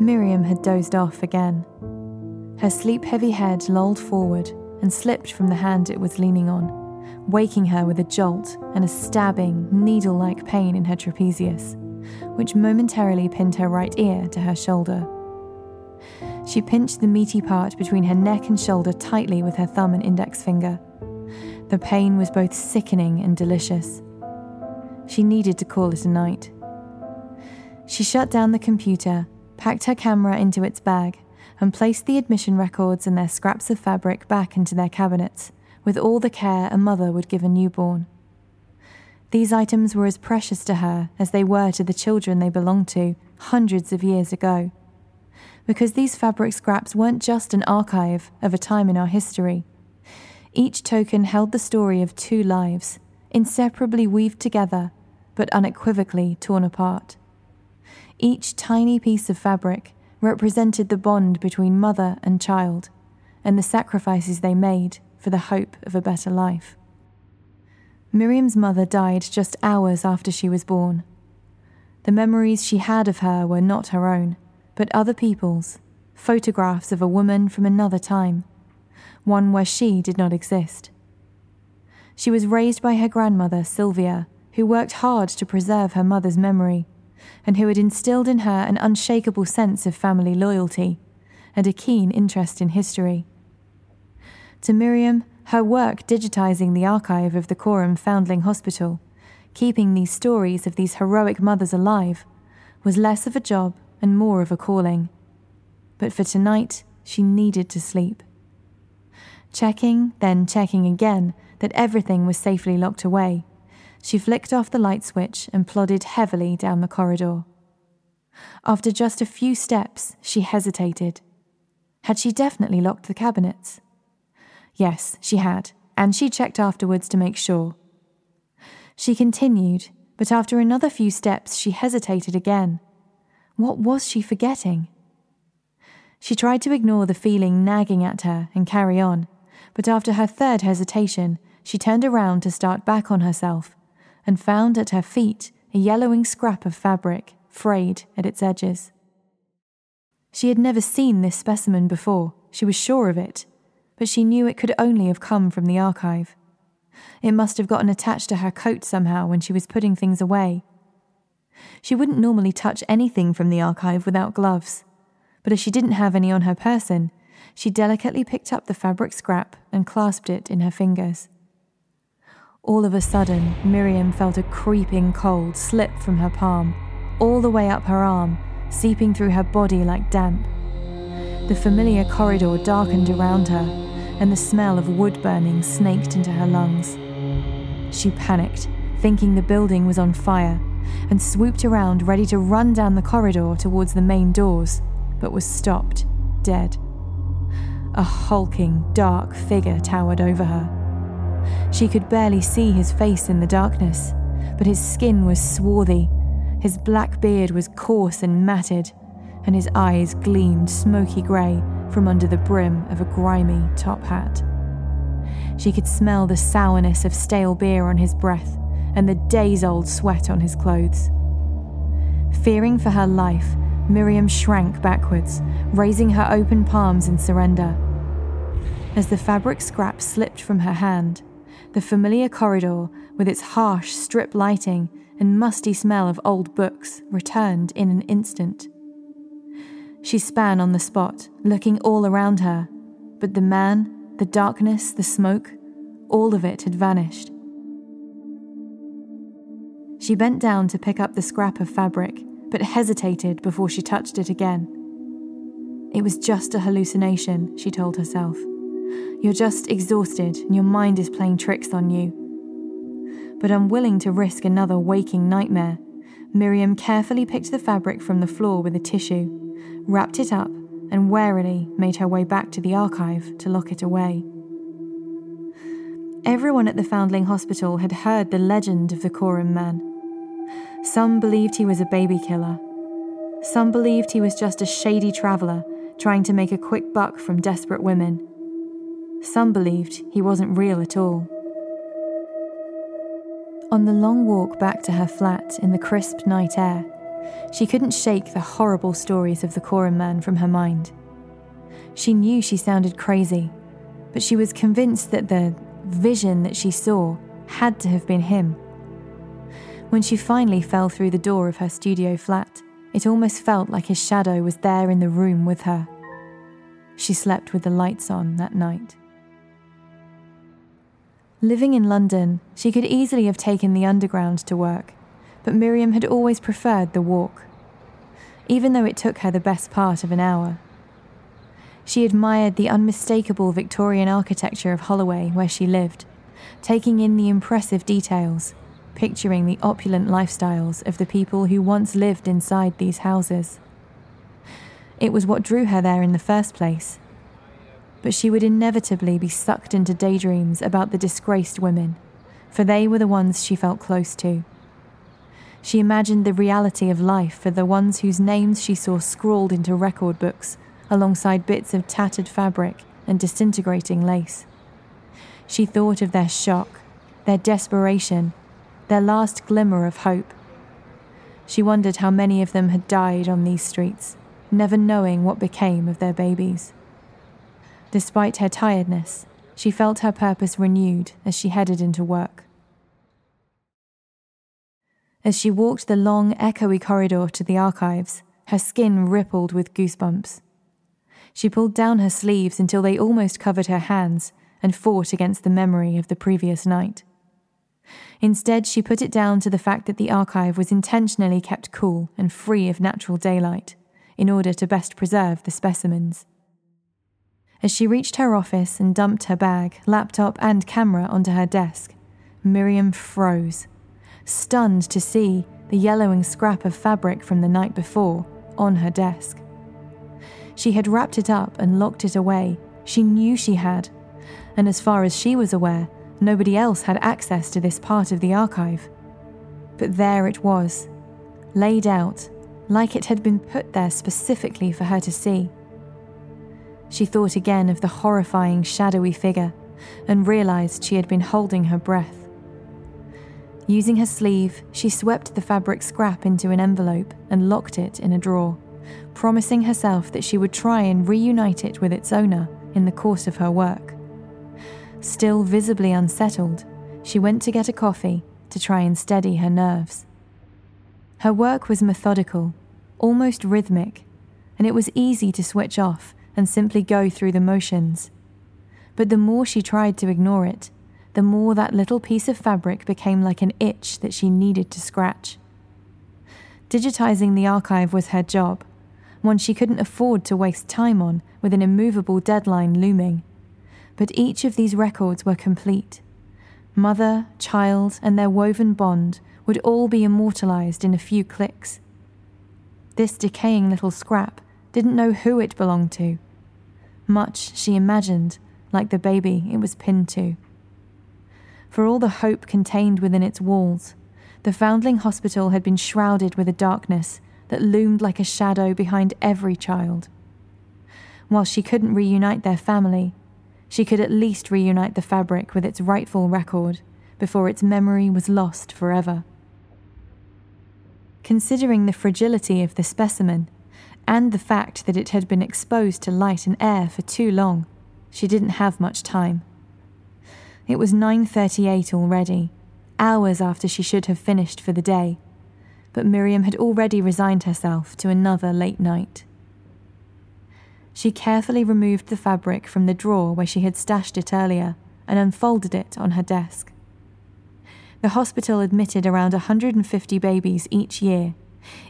Miriam had dozed off again. Her sleep heavy head lolled forward and slipped from the hand it was leaning on, waking her with a jolt and a stabbing, needle like pain in her trapezius, which momentarily pinned her right ear to her shoulder. She pinched the meaty part between her neck and shoulder tightly with her thumb and index finger. The pain was both sickening and delicious. She needed to call it a night. She shut down the computer, packed her camera into its bag, and placed the admission records and their scraps of fabric back into their cabinets with all the care a mother would give a newborn. These items were as precious to her as they were to the children they belonged to hundreds of years ago. Because these fabric scraps weren't just an archive of a time in our history. Each token held the story of two lives, inseparably weaved together, but unequivocally torn apart. Each tiny piece of fabric represented the bond between mother and child, and the sacrifices they made for the hope of a better life. Miriam's mother died just hours after she was born. The memories she had of her were not her own, but other people's, photographs of a woman from another time, one where she did not exist. She was raised by her grandmother, Sylvia, who worked hard to preserve her mother's memory, and who had instilled in her an unshakable sense of family loyalty and a keen interest in history. To Miriam, her work digitizing the archive of the Coram Foundling Hospital, keeping these stories of these heroic mothers alive, was less of a job and more of a calling. But for tonight, she needed to sleep. Checking, then checking again that everything was safely locked away, she flicked off the light switch and plodded heavily down the corridor. After just a few steps, she hesitated. Had she definitely locked the cabinets? Yes, she had, and she checked afterwards to make sure. She continued, but after another few steps, she hesitated again. What was she forgetting? She tried to ignore the feeling nagging at her and carry on, but after her third hesitation, she turned around to start back on herself and found at her feet a yellowing scrap of fabric, frayed at its edges. She had never seen this specimen before, she was sure of it, but she knew it could only have come from the archive. It must have gotten attached to her coat somehow when she was putting things away. She wouldn't normally touch anything from the archive without gloves, but as she didn't have any on her person, she delicately picked up the fabric scrap and clasped it in her fingers. All of a sudden, Miriam felt a creeping cold slip from her palm, all the way up her arm, seeping through her body like damp. The familiar corridor darkened around her, and the smell of wood burning snaked into her lungs. She panicked, thinking the building was on fire, and swooped around ready to run down the corridor towards the main doors, but was stopped, dead. A hulking, dark figure towered over her. She could barely see his face in the darkness, but his skin was swarthy, his black beard was coarse and matted, and his eyes gleamed smoky grey from under the brim of a grimy top hat. She could smell the sourness of stale beer on his breath and the days old sweat on his clothes. Fearing for her life, Miriam shrank backwards, raising her open palms in surrender. As the fabric scrap slipped from her hand, the familiar corridor, with its harsh strip lighting and musty smell of old books, returned in an instant. She span on the spot, looking all around her, but the man, the darkness, the smoke, all of it had vanished. She bent down to pick up the scrap of fabric, but hesitated before she touched it again. It was just a hallucination, she told herself. You're just exhausted and your mind is playing tricks on you. But unwilling to risk another waking nightmare, Miriam carefully picked the fabric from the floor with a tissue wrapped it up, and warily made her way back to the archive to lock it away. Everyone at the Foundling Hospital had heard the legend of the Coram man. Some believed he was a baby killer. Some believed he was just a shady traveller trying to make a quick buck from desperate women. Some believed he wasn't real at all. On the long walk back to her flat in the crisp night air, She couldn't shake the horrible stories of the Coram man from her mind. She knew she sounded crazy, but she was convinced that the vision that she saw had to have been him. When she finally fell through the door of her studio flat, it almost felt like his shadow was there in the room with her. She slept with the lights on that night. Living in London, she could easily have taken the underground to work, but Miriam had always preferred the walk, even though it took her the best part of an hour. She admired the unmistakable Victorian architecture of Holloway where she lived, taking in the impressive details, picturing the opulent lifestyles of the people who once lived inside these houses. It was what drew her there in the first place. But she would inevitably be sucked into daydreams about the disgraced women, for they were the ones she felt close to. She imagined the reality of life for the ones whose names she saw scrawled into record books alongside bits of tattered fabric and disintegrating lace. She thought of their shock, their desperation, their last glimmer of hope. She wondered how many of them had died on these streets, never knowing what became of their babies. Despite her tiredness, she felt her purpose renewed as she headed into work. As she walked the long, echoey corridor to the archives, her skin rippled with goosebumps. She pulled down her sleeves until they almost covered her hands and fought against the memory of the previous night. Instead, she put it down to the fact that the archive was intentionally kept cool and free of natural daylight in order to best preserve the specimens. As she reached her office and dumped her bag, laptop, and camera onto her desk, Miriam froze, stunned to see the yellowing scrap of fabric from the night before on her desk. She had wrapped it up and locked it away. She knew she had. And as far as she was aware, nobody else had access to this part of the archive. But there it was, laid out, like it had been put there specifically for her to see. She thought again of the horrifying, shadowy figure and realized she had been holding her breath. Using her sleeve, she swept the fabric scrap into an envelope and locked it in a drawer promising herself that she would try and reunite it with its owner in the course of her work. Still visibly unsettled, she went to get a coffee to try and steady her nerves. Her work was methodical, almost rhythmic, and it was easy to switch off and simply go through the motions. But the more she tried to ignore it, the more that little piece of fabric became like an itch that she needed to scratch. Digitizing the archive was her job, one she couldn't afford to waste time on with an immovable deadline looming. But each of these records were complete. Mother, child, and their woven bond would all be immortalized in a few clicks. This decaying little scrap didn't know who it belonged to. Much, she imagined, like the baby it was pinned to. For all the hope contained within its walls, the Foundling Hospital had been shrouded with a darkness that loomed like a shadow behind every child. While she couldn't reunite their family, she could at least reunite the fabric with its rightful record before its memory was lost forever. Considering the fragility of the specimen and the fact that it had been exposed to light and air for too long, she didn't have much time. It was 9:38 already, hours after she should have finished for the day but Miriam had already resigned herself to another late night. She carefully removed the fabric from the drawer where she had stashed it earlier and unfolded it on her desk. The hospital admitted around 150 babies each year,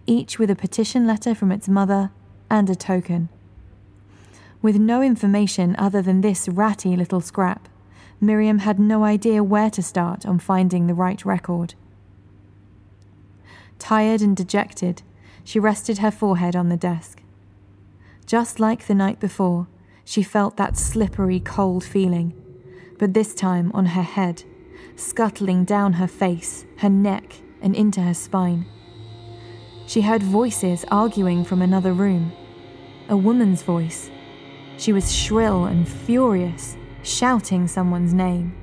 each with a petition letter from its mother and a token. With no information other than this ratty little scrap, Miriam had no idea where to start on finding the right record. Tired and dejected, she rested her forehead on the desk. Just like the night before, she felt that slippery, cold feeling, but this time on her head, scuttling down her face, her neck, and into her spine. She heard voices arguing from another room. A woman's voice. She was shrill and furious, shouting someone's name.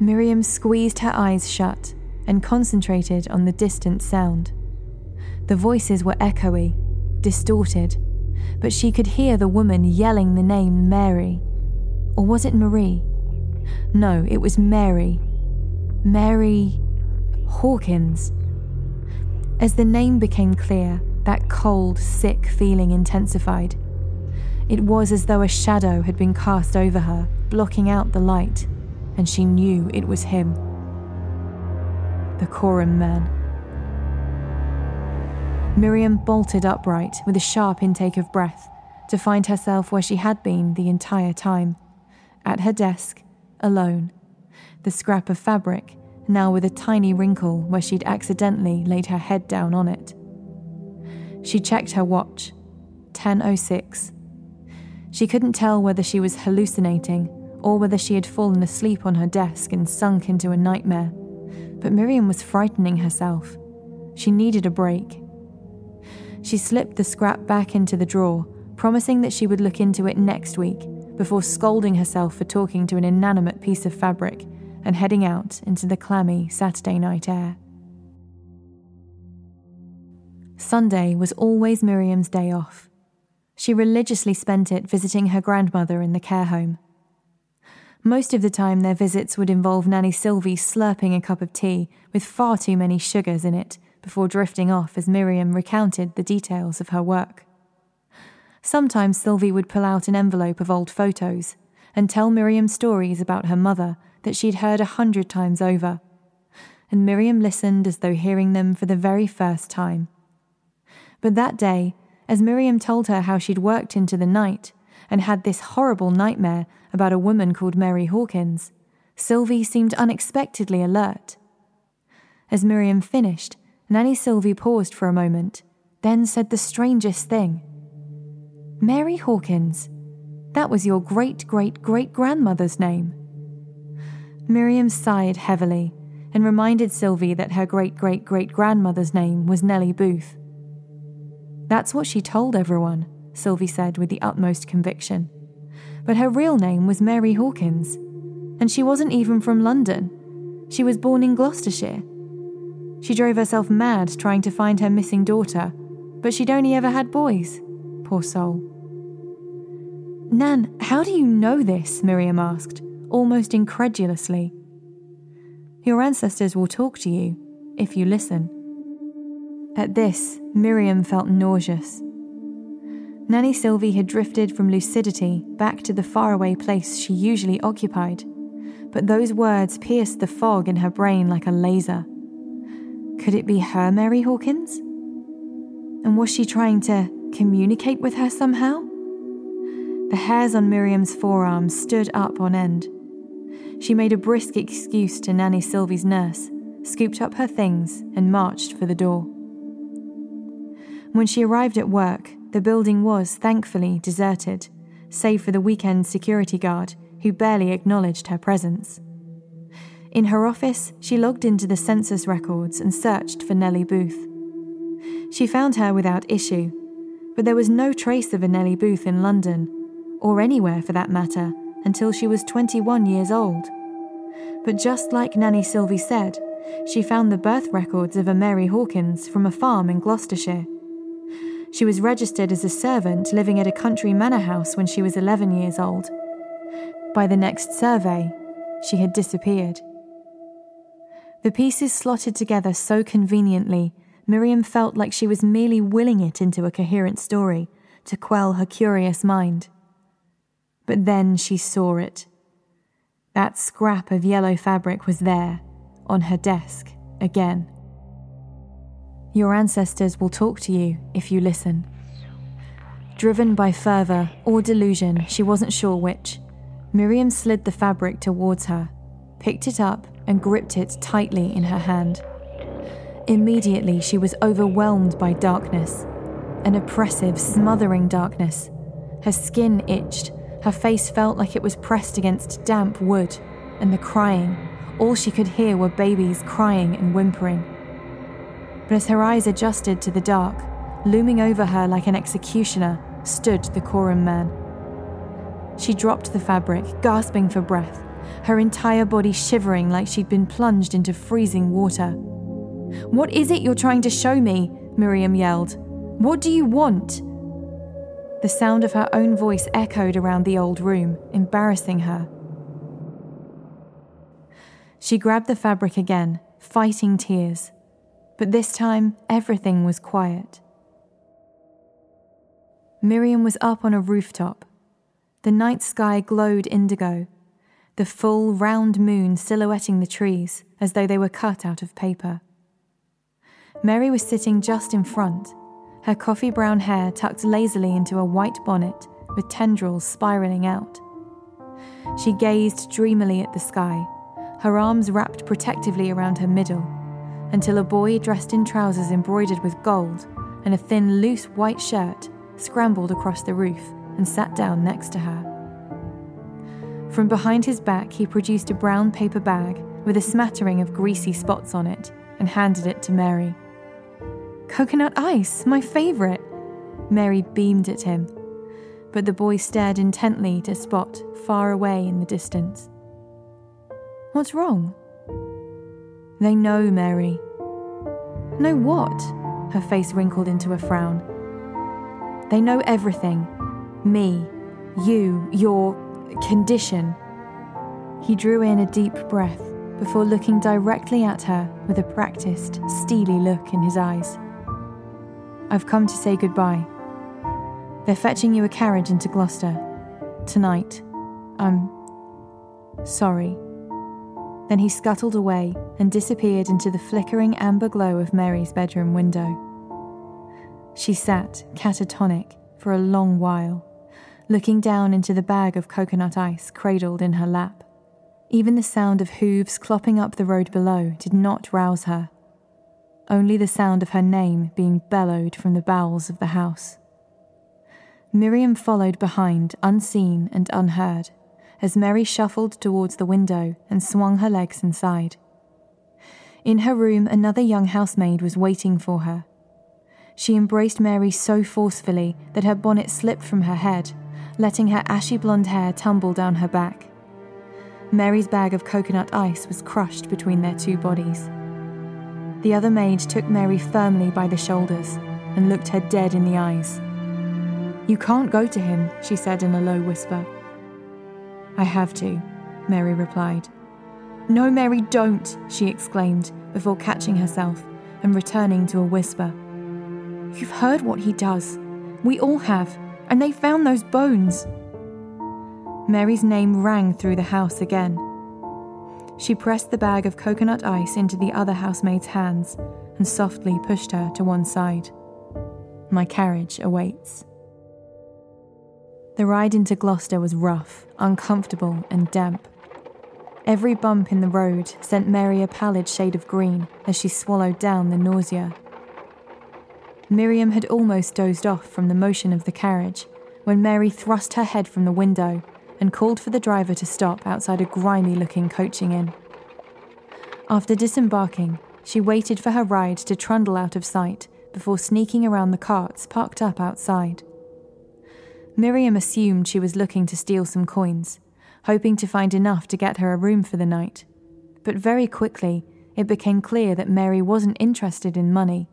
Miriam squeezed her eyes shut and concentrated on the distant sound. The voices were echoey, distorted, but she could hear the woman yelling the name Mary. Or was it Marie? No, it was Mary. Mary Hawkins. As the name became clear, that cold, sick feeling intensified. It was as though a shadow had been cast over her, blocking out the light, and she knew it was him. The Coram man. Miriam bolted upright with a sharp intake of breath to find herself where she had been the entire time at her desk, alone, the scrap of fabric now with a tiny wrinkle where she'd accidentally laid her head down on it. She checked her watch 10:06. She couldn't tell whether she was hallucinating or whether she had fallen asleep on her desk and sunk into a nightmare. But Miriam was frightening herself. She needed a break. She slipped the scrap back into the drawer, promising that she would look into it next week, before scolding herself for talking to an inanimate piece of fabric and heading out into the clammy Saturday night air. Sunday was always Miriam's day off. She religiously spent it visiting her grandmother in the care home. Most of the time, their visits would involve Nanny Sylvie slurping a cup of tea with far too many sugars in it before drifting off as Miriam recounted the details of her work. Sometimes Sylvie would pull out an envelope of old photos and tell Miriam stories about her mother that she'd heard a hundred times over, and Miriam listened as though hearing them for the very first time. But that day, as Miriam told her how she'd worked into the night and had this horrible nightmare about a woman called Mary Hawkins, Sylvie seemed unexpectedly alert. As Miriam finished, Nanny Sylvie paused for a moment, then said the strangest thing. Mary Hawkins. That was your great great great grandmother's name. Miriam sighed heavily and reminded Sylvie that her great great great grandmother's name was Nellie Booth. That's what she told everyone, Sylvie said with the utmost conviction. But her real name was Mary Hawkins, and she wasn't even from London. She was born in Gloucestershire she drove herself mad trying to find her missing daughter, but she'd only ever had boys. Poor soul. Nan, how do you know this? Miriam asked, almost incredulously. Your ancestors will talk to you if you listen. At this, Miriam felt nauseous. Nanny Sylvie had drifted from lucidity back to the faraway place she usually occupied, but those words pierced the fog in her brain like a laser. Could it be her Mary Hawkins? And was she trying to communicate with her somehow? The hairs on Miriam's forearms stood up on end. She made a brisk excuse to Nanny Sylvie's nurse, scooped up her things, and marched for the door. When she arrived at work, the building was, thankfully, deserted, save for the weekend security guard who barely acknowledged her presence. In her office, she logged into the census records and searched for Nellie Booth. She found her without issue, but there was no trace of a Nellie Booth in London, or anywhere for that matter, until she was 21 years old. But just like Nanny Sylvie said, she found the birth records of a Mary Hawkins from a farm in Gloucestershire. She was registered as a servant living at a country manor house when she was 11 years old. By the next survey, she had disappeared. The pieces slotted together so conveniently, Miriam felt like she was merely willing it into a coherent story to quell her curious mind. But then she saw it. That scrap of yellow fabric was there, on her desk, again. Your ancestors will talk to you if you listen. Driven by fervour or delusion, she wasn't sure which, Miriam slid the fabric towards her, picked it up, and gripped it tightly in her hand. Immediately, she was overwhelmed by darkness an oppressive, smothering darkness. Her skin itched, her face felt like it was pressed against damp wood, and the crying, all she could hear were babies crying and whimpering. But as her eyes adjusted to the dark, looming over her like an executioner, stood the Coram man. She dropped the fabric, gasping for breath, her entire body shivering like she'd been plunged into freezing water. What is it you're trying to show me? Miriam yelled. What do you want? The sound of her own voice echoed around the old room, embarrassing her. She grabbed the fabric again, fighting tears. But this time, everything was quiet. Miriam was up on a rooftop. The night sky glowed indigo, the full, round moon silhouetting the trees as though they were cut out of paper. Mary was sitting just in front, her coffee brown hair tucked lazily into a white bonnet with tendrils spiraling out. She gazed dreamily at the sky, her arms wrapped protectively around her middle, until a boy dressed in trousers embroidered with gold and a thin, loose white shirt scrambled across the roof and sat down next to her. From behind his back, he produced a brown paper bag with a smattering of greasy spots on it and handed it to Mary. Coconut ice, my favourite! Mary beamed at him, but the boy stared intently at a spot far away in the distance. What's wrong? They know, Mary. Know what? Her face wrinkled into a frown. They know everything me, you, your condition. He drew in a deep breath before looking directly at her with a practiced, steely look in his eyes. I've come to say goodbye. They're fetching you a carriage into Gloucester. Tonight. I'm. sorry. Then he scuttled away and disappeared into the flickering amber glow of Mary's bedroom window. She sat, catatonic, for a long while, looking down into the bag of coconut ice cradled in her lap. Even the sound of hooves clopping up the road below did not rouse her only the sound of her name being bellowed from the bowels of the house. Miriam followed behind, unseen and unheard, as Mary shuffled towards the window and swung her legs inside. In her room, another young housemaid was waiting for her. She embraced Mary so forcefully that her bonnet slipped from her head, letting her ashy blonde hair tumble down her back. Mary's bag of coconut ice was crushed between their two bodies. The other maid took Mary firmly by the shoulders and looked her dead in the eyes. You can't go to him, she said in a low whisper. I have to, Mary replied. No, Mary, don't, she exclaimed before catching herself and returning to a whisper. You've heard what he does. We all have, and they found those bones. Mary's name rang through the house again she pressed the bag of coconut ice into the other housemaid's hands and softly pushed her to one side. My carriage awaits. The ride into Gloucester was rough, uncomfortable, and damp. Every bump in the road sent Mary a pallid shade of green as she swallowed down the nausea. Miriam had almost dozed off from the motion of the carriage when Mary thrust her head from the window and called for the driver to stop outside a grimy looking coaching inn. After disembarking, she waited for her ride to trundle out of sight before sneaking around the carts parked up outside. Miriam assumed she was looking to steal some coins, hoping to find enough to get her a room for the night. But very quickly, it became clear that Mary wasn't interested in money.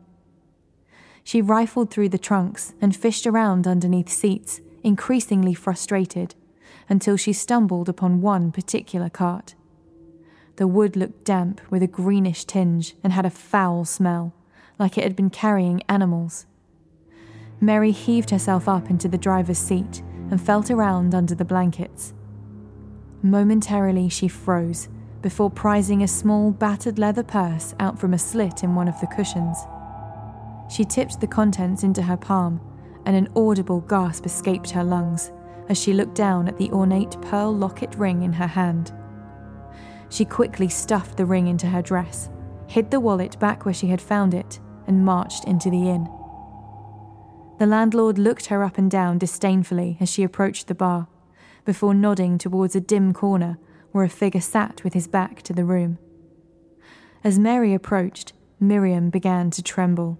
She rifled through the trunks and fished around underneath seats, increasingly frustrated until she stumbled upon one particular cart. The wood looked damp with a greenish tinge and had a foul smell, like it had been carrying animals. Mary heaved herself up into the driver's seat and felt around under the blankets. Momentarily, she froze before prizing a small, battered leather purse out from a slit in one of the cushions. She tipped the contents into her palm, and an audible gasp escaped her lungs as she looked down at the ornate pearl locket ring in her hand. She quickly stuffed the ring into her dress, hid the wallet back where she had found it, and marched into the inn. The landlord looked her up and down disdainfully as she approached the bar, before nodding towards a dim corner where a figure sat with his back to the room. As Mary approached, Miriam began to tremble.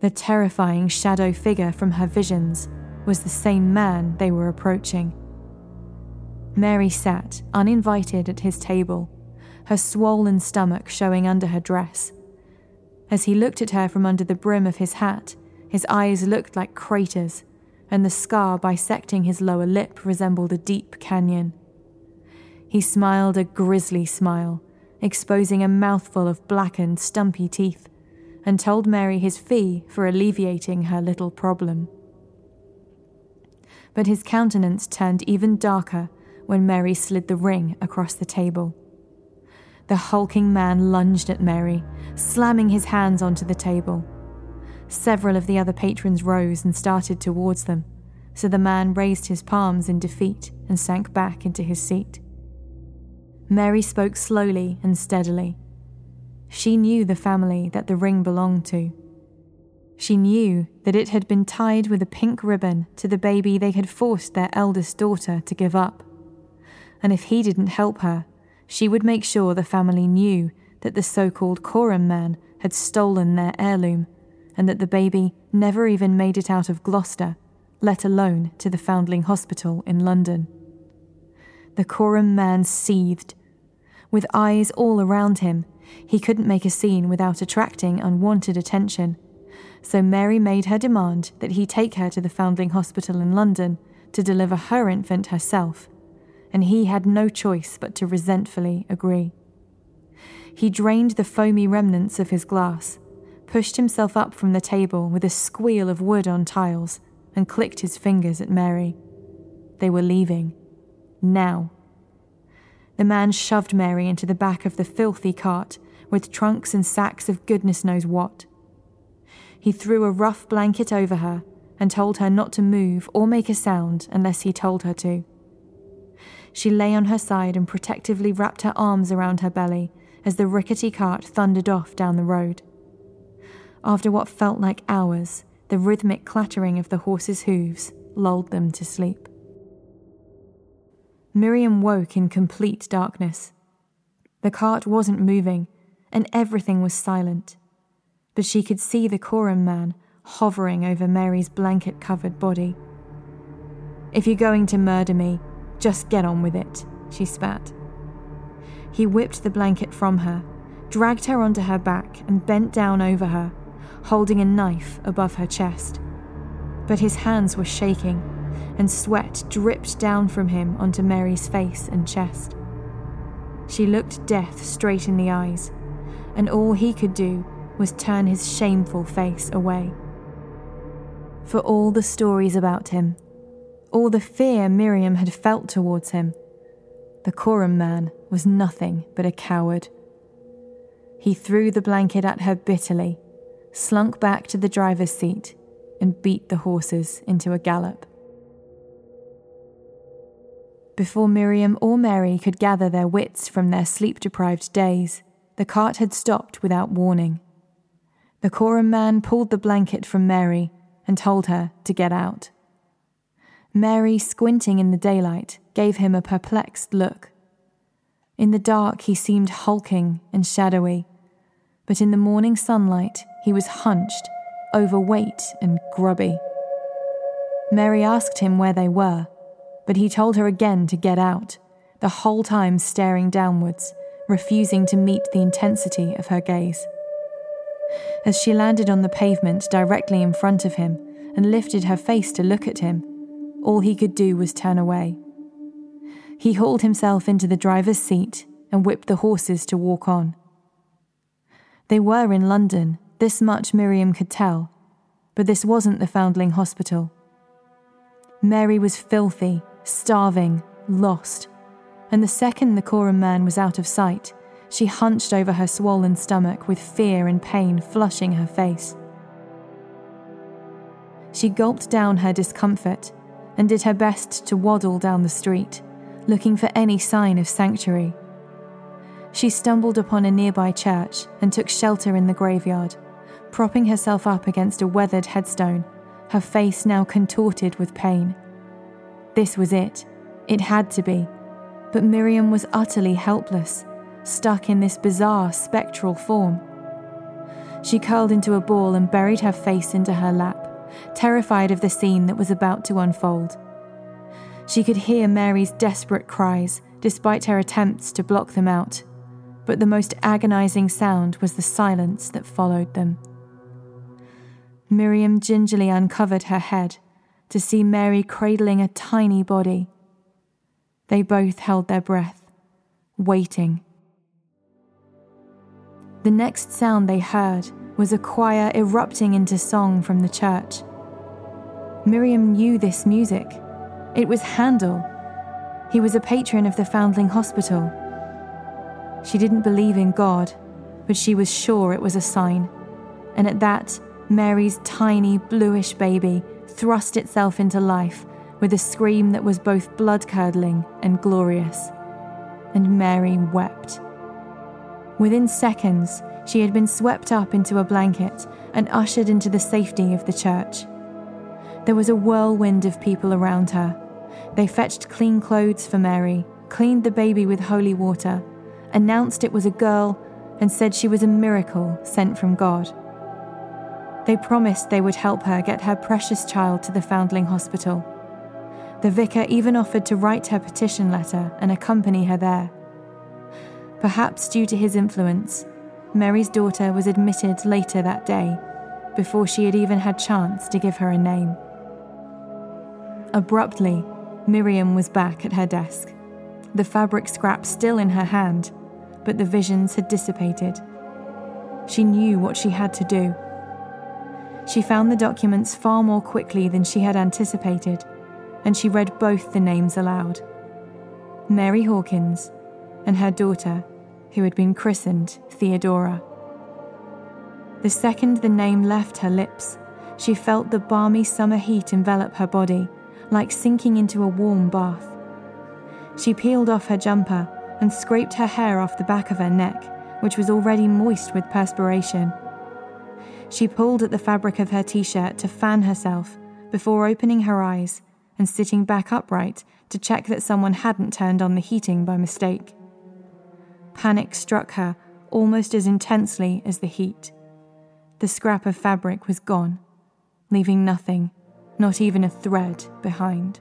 The terrifying shadow figure from her visions was the same man they were approaching. Mary sat, uninvited, at his table, her swollen stomach showing under her dress. As he looked at her from under the brim of his hat, his eyes looked like craters, and the scar bisecting his lower lip resembled a deep canyon. He smiled a grisly smile, exposing a mouthful of blackened, stumpy teeth, and told Mary his fee for alleviating her little problem. But his countenance turned even darker when Mary slid the ring across the table. The hulking man lunged at Mary, slamming his hands onto the table. Several of the other patrons rose and started towards them, so the man raised his palms in defeat and sank back into his seat. Mary spoke slowly and steadily. She knew the family that the ring belonged to. She knew that it had been tied with a pink ribbon to the baby they had forced their eldest daughter to give up. And if he didn't help her, she would make sure the family knew that the so called Coram man had stolen their heirloom and that the baby never even made it out of Gloucester, let alone to the Foundling Hospital in London. The Coram man seethed. With eyes all around him, he couldn't make a scene without attracting unwanted attention, so Mary made her demand that he take her to the Foundling Hospital in London to deliver her infant herself, and he had no choice but to resentfully agree. He drained the foamy remnants of his glass pushed himself up from the table with a squeal of wood on tiles, and clicked his fingers at Mary. They were leaving. Now. The man shoved Mary into the back of the filthy cart with trunks and sacks of goodness knows what. He threw a rough blanket over her and told her not to move or make a sound unless he told her to. She lay on her side and protectively wrapped her arms around her belly as the rickety cart thundered off down the road. After what felt like hours, the rhythmic clattering of the horses' hooves lulled them to sleep. Miriam woke in complete darkness. The cart wasn't moving, and everything was silent. But she could see the Coram man hovering over Mary's blanket covered body. If you're going to murder me, just get on with it, she spat. He whipped the blanket from her, dragged her onto her back, and bent down over her, holding a knife above her chest. But his hands were shaking, and sweat dripped down from him onto Mary's face and chest. She looked death straight in the eyes, and all he could do was turn his shameful face away. For all the stories about him, all the fear Miriam had felt towards him, the Coram man was nothing but a coward. He threw the blanket at her bitterly slunk back to the driver's seat, and beat the horses into a gallop. Before Miriam or Mary could gather their wits from their sleep deprived days, the cart had stopped without warning. The Coram man pulled the blanket from Mary and told her to get out. Mary, squinting in the daylight, gave him a perplexed look. In the dark, he seemed hulking and shadowy, but in the morning sunlight, he was hunched, overweight, and grubby. Mary asked him where they were, but he told her again to get out, the whole time staring downwards, refusing to meet the intensity of her gaze. As she landed on the pavement directly in front of him and lifted her face to look at him, all he could do was turn away. He hauled himself into the driver's seat and whipped the horses to walk on. They were in London, this much Miriam could tell, but this wasn't the Foundling Hospital. Mary was filthy, starving, lost, and the second the Coram man was out of sight, she hunched over her swollen stomach with fear and pain flushing her face. She gulped down her discomfort and did her best to waddle down the street, looking for any sign of sanctuary. She stumbled upon a nearby church and took shelter in the graveyard, propping herself up against a weathered headstone, her face now contorted with pain. This was it. It had to be. But Miriam was utterly helpless, stuck in this bizarre spectral form. She curled into a ball and buried her face into her lap, terrified of the scene that was about to unfold. She could hear Mary's desperate cries, despite her attempts to block them out but the most agonizing sound was the silence that followed them. Miriam gingerly uncovered her head to see Mary cradling a tiny body. They both held their breath, waiting. The next sound they heard was a choir erupting into song from the church. Miriam knew this music. It was Handel. He was a patron of the Foundling Hospital. She didn't believe in God, but she was sure it was a sign. And at that, Mary's tiny bluish baby thrust itself into life with a scream that was both blood curdling and glorious. And Mary wept. Within seconds, she had been swept up into a blanket and ushered into the safety of the church. There was a whirlwind of people around her. They fetched clean clothes for Mary, cleaned the baby with holy water, announced it was a girl, and said she was a miracle sent from God. They promised they would help her get her precious child to the Foundling Hospital. The vicar even offered to write her petition letter and accompany her there. Perhaps due to his influence, Mary's daughter was admitted later that day, before she had even had chance to give her a name. Abruptly, Miriam was back at her desk, the fabric scrap still in her hand, but the visions had dissipated. She knew what she had to do she found the documents far more quickly than she had anticipated, and she read both the names aloud Mary Hawkins and her daughter, who had been christened Theodora. The second the name left her lips, she felt the balmy summer heat envelop her body, like sinking into a warm bath. She peeled off her jumper and scraped her hair off the back of her neck, which was already moist with perspiration. She pulled at the fabric of her t shirt to fan herself before opening her eyes and sitting back upright to check that someone hadn't turned on the heating by mistake. Panic struck her almost as intensely as the heat. The scrap of fabric was gone, leaving nothing, not even a thread, behind.